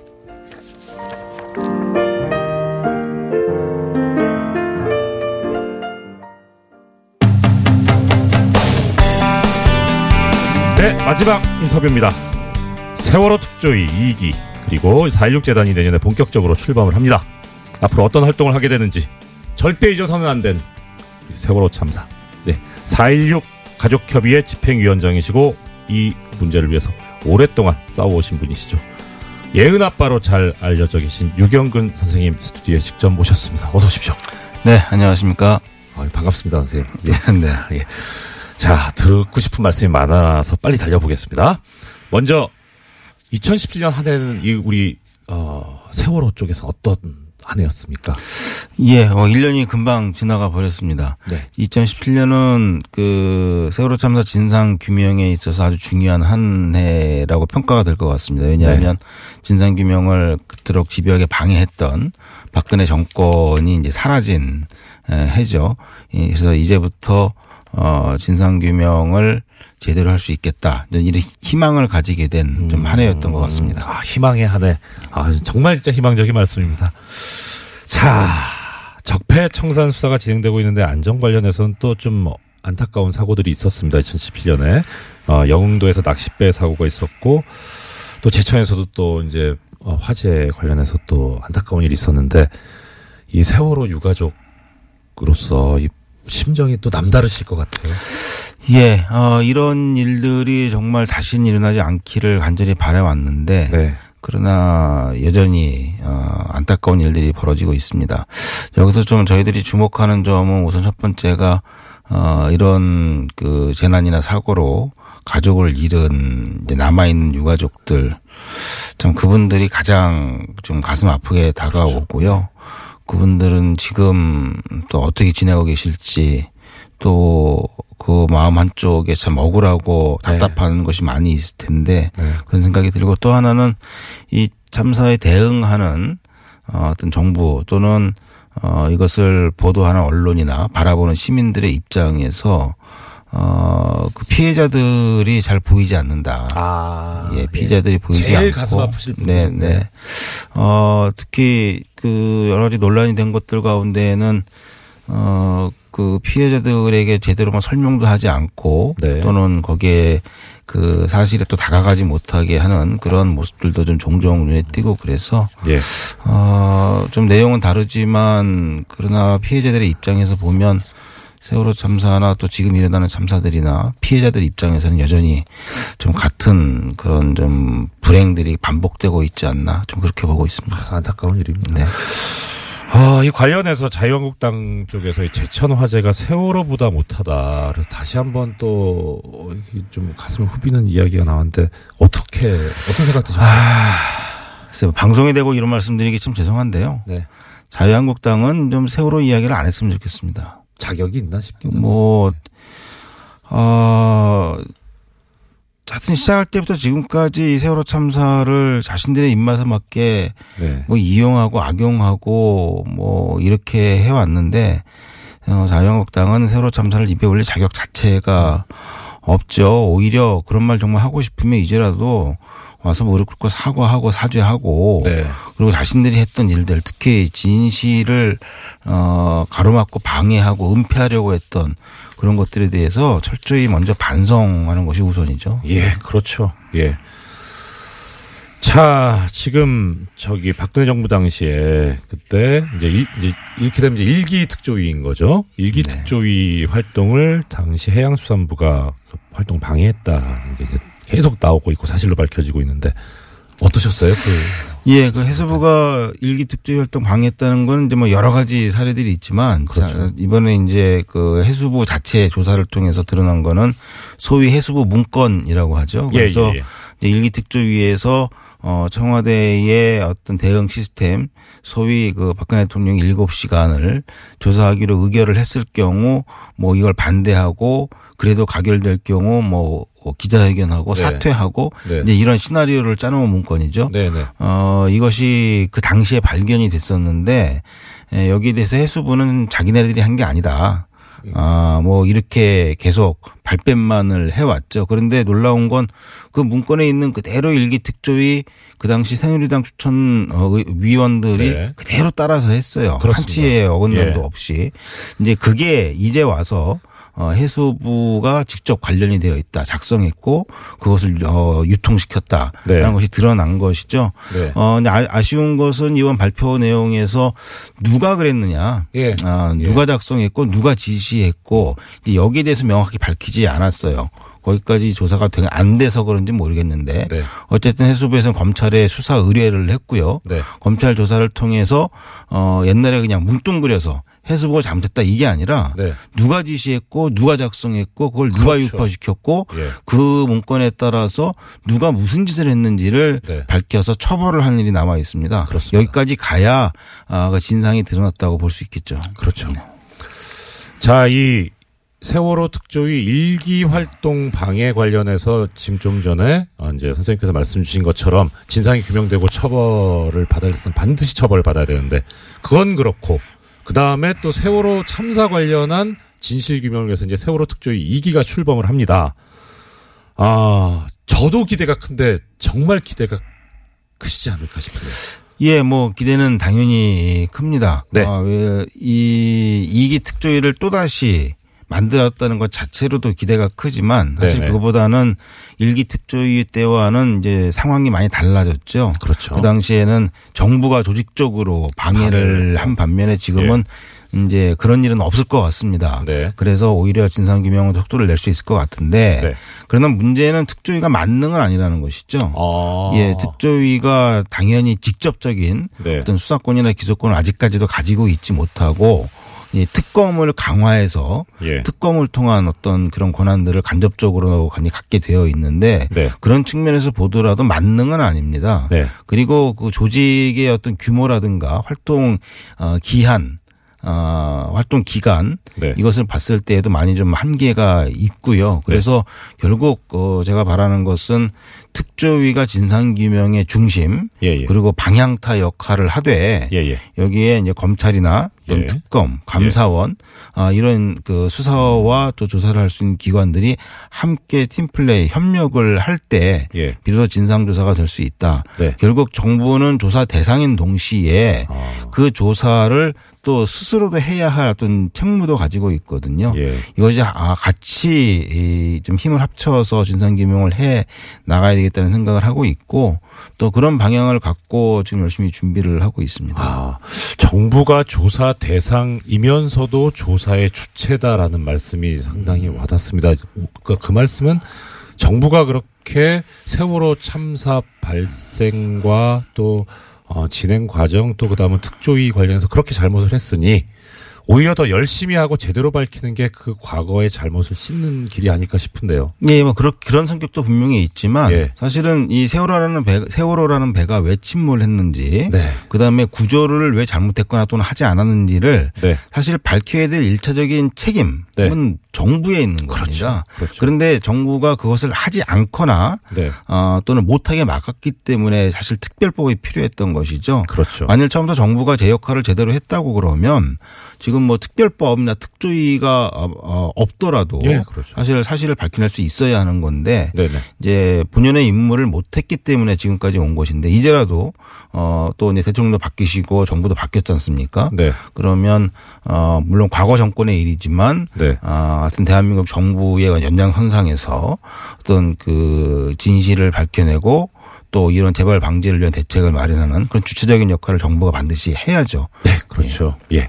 네, 마지막 인터뷰입니다. 세월호 특조위 2기 그리고 4.16 재단이 내년에 본격적으로 출범을 합니다. 앞으로 어떤 활동을 하게 되는지 절대 잊어서는 안 된 세월호 참사. 네, 4.16 가족협의회 집행위원장이시고 이 문제를 위해서 오랫동안 싸워오신 분이시죠. 예은 아빠로 잘 알려져 계신 유경근 선생님 스튜디오에 직접 모셨습니다. 어서 오십시오. 네, 안녕하십니까. 아, 반갑습니다, 선생님. 네, <laughs> 네. 예. 자, 듣고 싶은 말씀이 많아서 빨리 달려보겠습니다. 먼저 2017년 한 해는 이 우리 어, 세월호 쪽에서 어떤 한 해였습니까? 예, 어, 1년이 금방 지나가 버렸습니다. 네. 2017년은 그 세월호 참사 진상 규명에 있어서 아주 중요한 한 해라고 평가가 될 것 같습니다. 왜냐하면 네. 진상 규명을 그토록 집요하게 방해했던 박근혜 정권이 이제 사라진 해죠. 그래서 이제부터 어, 진상규명을 제대로 할 수 있겠다. 이런 희망을 가지게 된 좀한 해였던 것 같습니다. 아, 희망의 한 해. 아, 정말 진짜 희망적인 말씀입니다. 자, 적폐 청산 수사가 진행되고 있는데 안전 관련해서는 또 좀 안타까운 사고들이 있었습니다. 2017년에. 어, 영흥도에서 낚싯배 사고가 있었고 또 제천에서도 또 이제 어, 화재 관련해서 또 안타까운 일이 있었는데 이 세월호 유가족으로서 이 심정이 또 남다르실 것 같아요. 예, 어, 이런 일들이 정말 다시는 일어나지 않기를 간절히 바라왔는데, 네. 그러나 여전히 어, 안타까운 일들이 벌어지고 있습니다. 여기서 좀 저희들이 주목하는 점은 우선 첫 번째가 어, 이런 그 재난이나 사고로 가족을 잃은 이제 남아 있는 유가족들 참 그분들이 가장 좀 가슴 아프게 다가오고요. 그 분들은 지금 또 어떻게 지내고 계실지 또 그 마음 한쪽에 참 억울하고 답답한 네. 것이 많이 있을 텐데 네. 그런 생각이 들고 또 하나는 이 참사에 대응하는 어떤 정부 또는 어 이것을 보도하는 언론이나 바라보는 시민들의 입장에서 어, 그 피해자들이 잘 보이지 않는다. 아, 예, 피해자들이 네. 보이지 제일 않고. 가슴 아프실 분들. 네, 네. 어, 특히 그 여러 가지 논란이 된 것들 가운데는 어, 그 피해자들에게 제대로 뭐 설명도 하지 않고 네. 또는 거기에 그 사실에 또 다가가지 못하게 하는 그런 모습들도 좀 종종 눈에 띄고 그래서 예. 어, 좀 내용은 다르지만 그러나 피해자들의 입장에서 보면 세월호 참사나 또 지금 일어나는 참사들이나 피해자들 입장에서는 여전히 좀 같은 그런 좀 불행들이 반복되고 있지 않나 좀 그렇게 보고 있습니다. 안타까운 일입니다. 네. 아, 이 관련해서 자유한국당 쪽에서 이 제천 화재가 세월호보다 못하다. 그래서 다시 한번 또 좀 가슴을 후비는 이야기가 나왔는데 어떻게 어떤 생각 드셨어요? 아, 글쎄요. 방송에 대고 이런 말씀드리기 참 죄송한데요. 네. 자유한국당은 좀 세월호 이야기를 안 했으면 좋겠습니다. 자격이 있나 싶기도 뭐, 어, 하여튼 시작할 때부터 지금까지 이 세월호 참사를 자신들의 입맛에 맞게 네. 뭐 이용하고 악용하고 뭐 이렇게 해왔는데 어, 자유한국당은 세월호 참사를 입에 올릴 자격 자체가 없죠. 오히려 그런 말 정말 하고 싶으면 이제라도 와서 무릎 꿇고 사과하고 사죄하고 네. 그리고 자신들이 했던 일들 특히 진실을 어 가로막고 방해하고 은폐하려고 했던 그런 것들에 대해서 철저히 먼저 반성하는 것이 우선이죠. 예, 그렇죠. 예. 자, 지금 저기 박근혜 정부 당시에 그때 이제, 일, 이제 이렇게 되면 이제 일기 특조위인 거죠. 일기 네. 특조위 활동을 당시 해양수산부가 그 활동 방해했다는 게 이제 계속 나오고 있고 사실로 밝혀지고 있는데 어떠셨어요? 그 예, 그 해수부가 일기 특조위 활동 방해했다는 건 이제 뭐 여러 가지 사례들이 있지만 자, 이번에 이제 그 해수부 자체 조사를 통해서 드러난 거는 소위 해수부 문건이라고 하죠. 예, 그래서 예, 예. 이제 일기 특조위에서 어 청와대의 어떤 대응 시스템 소위 그 박근혜 대통령이 7시간을 조사하기로 의결을 했을 경우 뭐 이걸 반대하고 그래도 가결될 경우 뭐 기자회견하고 네. 사퇴하고 네. 이제 이런 시나리오를 짜놓은 문건이죠. 네네. 어, 이것이 그 당시에 발견이 됐었는데, 에, 여기에 대해서 해수부는 자기네들이 한 게 아니다. 아, 뭐, 이렇게 계속 발뺌만을 해왔죠. 그런데 놀라운 건 그 문건에 있는 그대로 일기 특조위 그 당시 새누리당 추천 어, 의- 위원들이 네. 그대로 따라서 했어요. 그렇습니다. 한치의 어긋남도 예. 없이. 이제 그게 이제 와서 어, 해수부가 직접 관련이 되어 있다, 작성했고 그것을 어, 유통시켰다라는 네. 것이 드러난 것이죠. 네. 어, 아, 쉬운 것은 이번 발표 내용에서 누가 그랬느냐, 예. 아, 누가 작성했고 누가 지시했고 이제 여기에 대해서 명확히 밝히지 않았어요. 거기까지 조사가 되게 안 돼서 그런지 모르겠는데 네. 어쨌든 해수부에서는 검찰에 수사 의뢰를 했고요. 네. 검찰 조사를 통해서 어 옛날에 그냥 뭉뚱그려서 해수부가 잘못했다 이게 아니라 네. 누가 지시했고 누가 작성했고 그걸 누가 그렇죠. 유포시켰고 예. 그 문건에 따라서 누가 무슨 짓을 했는지를 네. 밝혀서 처벌을 할 일이 남아 있습니다. 그렇습니다. 여기까지 가야 아, 그 진상이 드러났다고 볼 수 있겠죠. 그렇죠. 자, 이 세월호 특조위 일기 활동 방해 관련해서 지금 좀 전에 어, 이제 선생님께서 말씀 주신 것처럼 진상이 규명되고 처벌을 받아야 했으면 반드시 처벌을 받아야 되는데 그건 그렇고 그 다음에 또 세월호 참사 관련한 진실 규명을 위해서 이제 세월호 특조위 2기가 출범을 합니다. 아, 저도 기대가 큰데 정말 기대가 크시지 않을까 싶은데. 예, 뭐 기대는 당연히 큽니다. 네. 아, 왜, 이 이기 특조위를 또 다시 만들었다는 것 자체로도 기대가 크지만 사실 네네. 그거보다는 일기 특조위 때와는 이제 상황이 많이 달라졌죠. 그렇죠. 그 당시에는 정부가 조직적으로 방해를 한 반면에 지금은 이제 그런 일은 없을 것 같습니다. 네. 그래서 오히려 진상규명은 속도를 낼 수 있을 것 같은데 네. 그러나 문제는 특조위가 만능은 아니라는 것이죠. 아. 예, 특조위가 당연히 직접적인 네. 어떤 수사권이나 기소권을 아직까지도 가지고 있지 못하고 이 특검을 강화해서 예. 특검을 통한 어떤 그런 권한들을 간접적으로 갖게 되어 있는데 네. 그런 측면에서 보더라도 만능은 아닙니다. 네. 그리고 그 조직의 어떤 규모라든가 활동 어, 기한 어, 활동 기간 네. 이것을 봤을 때에도 많이 좀 한계가 있고요. 그래서 결국 어 제가 바라는 것은 특조위가 진상규명의 중심 예, 예. 그리고 방향타 역할을 하되 예, 예. 여기에 이제 검찰이나 또는 예. 특검, 감사원 아 이런 그 수사와 또 조사를 할 수 있는 기관들이 함께 팀플레이 협력을 할때 예. 비로소 진상 조사가 될 수 있다. 네. 결국 정부는 조사 대상인 동시에 아. 그 조사를 또 스스로도 해야 할 어떤 책무도 가지고 있거든요. 예. 이것이 아 같이 이좀 힘을 합쳐서 진상 규명을 해 나가야 되겠다는 생각을 하고 있고 또 그런 방향을 갖고 지금 열심히 준비를 하고 있습니다. 아, 정부가 조사 대상이면서도 조사의 주체다라는 말씀이 상당히 와닿습니다. 그, 그 말씀은 정부가 그렇게 세월호 참사 발생과 또 어, 진행 과정 또 그다음은 특조위 관련해서 그렇게 잘못을 했으니 오히려 더 열심히 하고 제대로 밝히는 게 그 과거의 잘못을 씻는 길이 아닐까 싶은데요. 예, 뭐 그런 그런 성격도 분명히 있지만 예. 사실은 이 세월호라는 배 세월호라는 배가 왜 침몰했는지 네. 그 다음에 구조를 왜 잘못했거나 또는 하지 않았는지를 네. 사실 밝혀야 될 일차적인 책임은 정부에 있는 겁니다. 그런데 정부가 그것을 하지 않거나 네. 어, 또는 못하게 막았기 때문에 사실 특별법이 필요했던 것이죠. 그렇죠. 만일 처음부터 정부가 제 역할을 제대로 했다고 그러면 지금 뭐 특별법이나 특조위가 어, 어, 없더라도 예, 그렇죠. 사실 사실을 밝혀낼 수 있어야 하는 건데 네네. 이제 본연의 임무를 못했기 때문에 지금까지 온 것인데 이제라도 어또 이제 대통령도 바뀌시고 정부도 바뀌었지 않습니까? 네. 그러면 어 물론 과거 정권의 일이지만 네. 아, 하여튼 대한민국 정부의 연장선상에서 어떤 그 진실을 밝혀내고 또 이런 재발 방지를 위한 대책을 마련하는 그런 주체적인 역할을 정부가 반드시 해야죠. 네, 그렇죠. 예.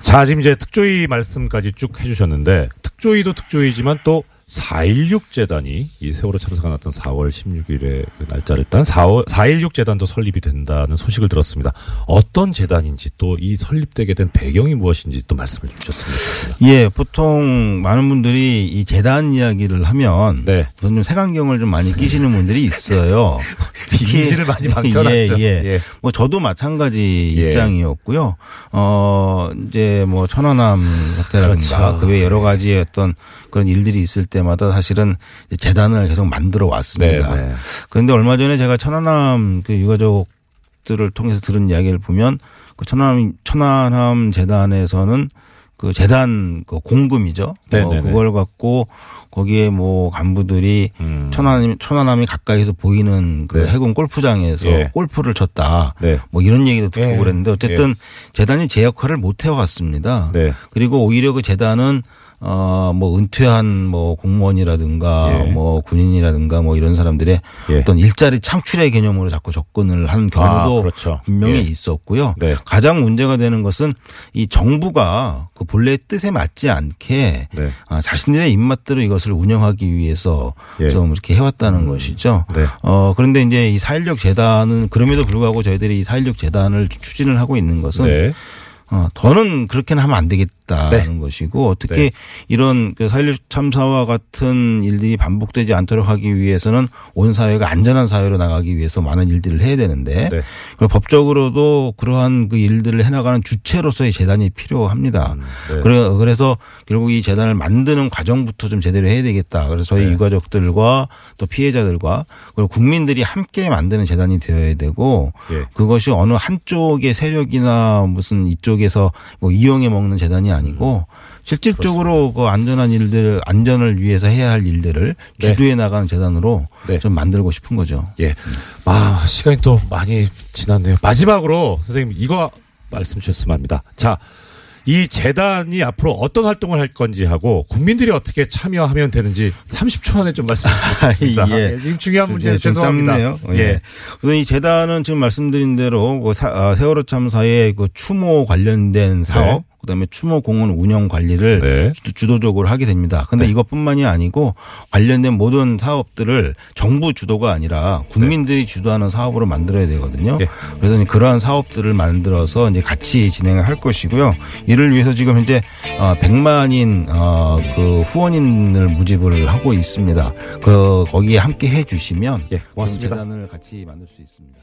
자, 지금 이제 특조위 말씀까지 쭉 해주셨는데 특조위도 특조위지만 또 4.16 재단이 이 세월호 참사가 났던 4월 16일에 그 날짜를 딴 4월 4.16 재단도 설립이 된다는 소식을 들었습니다. 어떤 재단인지 또 이 설립되게 된 배경이 무엇인지 또 말씀을 주셨습니다. 예, 보통 많은 분들이 이 재단 이야기를 하면 네. 우선 좀 색안경을 좀 많이 끼시는 분들이 있어요. <laughs> 이미지를 많이 망쳐놨죠. <laughs> 예, 예. 예. 뭐 저도 마찬가지 예. 입장이었고요. 어, 이제 뭐 천안함 사태라든가 그렇죠. 그외 여러 가지의 어떤 그런 일들이 있을 때 마다 사실은 재단을 계속 만들어 왔습니다. 네, 네. 그런데 얼마 전에 제가 천안함 그 유가족들을 통해서 들은 이야기를 보면 그 천안함 천안함 재단에서는 그 재단 그 공금이죠. 네, 어. 그걸 갖고 거기에 뭐 간부들이 천안 천안함이 가까이서 보이는 그 음. 네. 해군 골프장에서 예. 골프를 쳤다. 네. 뭐 이런 얘기도 듣고 예. 그랬는데 어쨌든 재단이 제 역할을 못 해왔습니다. 네. 그리고 오히려 그 재단은 어, 뭐, 은퇴한 뭐, 공무원이라든가, 예. 뭐, 군인이라든가, 뭐, 이런 사람들의 예. 어떤 일자리 창출의 개념으로 자꾸 접근을 하는 경우도 아, 그렇죠. 분명히 예. 있었고요. 네. 가장 문제가 되는 것은 이 정부가 그 본래의 뜻에 맞지 않게 네. 아, 자신들의 입맛대로 이것을 운영하기 위해서 예. 좀 이렇게 해왔다는 것이죠. 네. 어, 그런데 이제 이4.16 재단은 그럼에도 불구하고 저희들이 이4.16 재단을 추진을 하고 있는 것은 네. 어, 더는 그렇게는 하면 안 되겠다 는 네. 것이고 특히 네. 이런 그 사회적 참사와 같은 일들이 반복되지 않도록 하기 위해서는 온 사회가 안전한 사회로 나가기 위해서 많은 일들을 해야 되는데 네. 그리고 법적으로도 그러한 그 일들을 해나가는 주체로서의 재단이 필요합니다. 네. 그래- 그래서 결국 이 재단을 만드는 과정부터 좀 제대로 해야 되겠다. 그래서 저희 네. 유가족들과 또 피해자들과 그리고 국민들이 함께 만드는 재단이 되어야 되고 예. 그것이 어느 한쪽의 세력이나 무슨 이쪽에서 뭐 이용해 먹는 재단이 아니 고 실질적으로 그 안전한 일들 안전을 위해서 해야 할 일들을 네. 주도해 나가는 재단으로 네. 좀 만들고 싶은 거죠. 예. 아, 시간이 또 많이 지났네요. 마지막으로 선생님 이거 말씀 주셨으면 합니다. 자, 이 재단이 앞으로 어떤 활동을 할 건지 하고 국민들이 어떻게 참여하면 되는지 30초 안에 좀 말씀해 주시겠습니다. <laughs> 예. 예, 지금 중요한 좀, 문제 예, 좀 죄송합니다. 예. 예. 그래서 이 재단은 지금 말씀드린 대로 그 사- 아, 세월호 참사의 그 추모 관련된 사업 네. 그다음에 추모 공원 운영 관리를 네. 주- 주도적으로 하게 됩니다. 근데 네. 이것뿐만이 아니고 관련된 모든 사업들을 정부 주도가 아니라 국민들이 주도하는 사업으로 만들어야 되거든요. 예. 그래서 그러한 사업들을 만들어서 이제 같이 진행을 할 것이고요. 이를 위해서 지금 현재 어, 100만인 어, 그 후원인을 모집을 하고 있습니다. 그 거기에 함께 해 주시면 예, 고맙습니다. 재단을 같이 만들 수 있습니다.